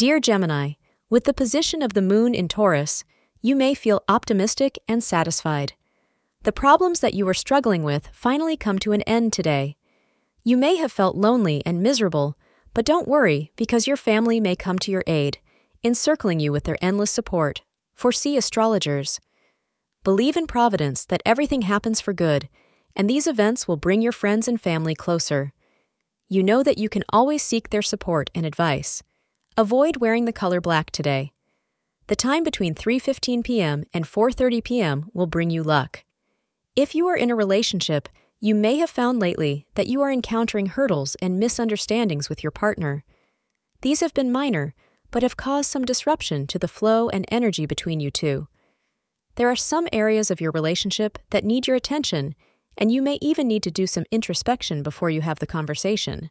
Dear Gemini, with the position of the moon in Taurus, you may feel optimistic and satisfied. The problems that you were struggling with finally come to an end today. You may have felt lonely and miserable, but don't worry because your family may come to your aid, encircling you with their endless support. Foresee astrologers. Believe in providence that everything happens for good, and these events will bring your friends and family closer. You know that you can always seek their support and advice. Avoid wearing the color black today. The time between 3:15 p.m. and 4:30 p.m. will bring you luck. If you are in a relationship, you may have found lately that you are encountering hurdles and misunderstandings with your partner. These have been minor, but have caused some disruption to the flow and energy between you two. There are some areas of your relationship that need your attention, and you may even need to do some introspection before you have the conversation.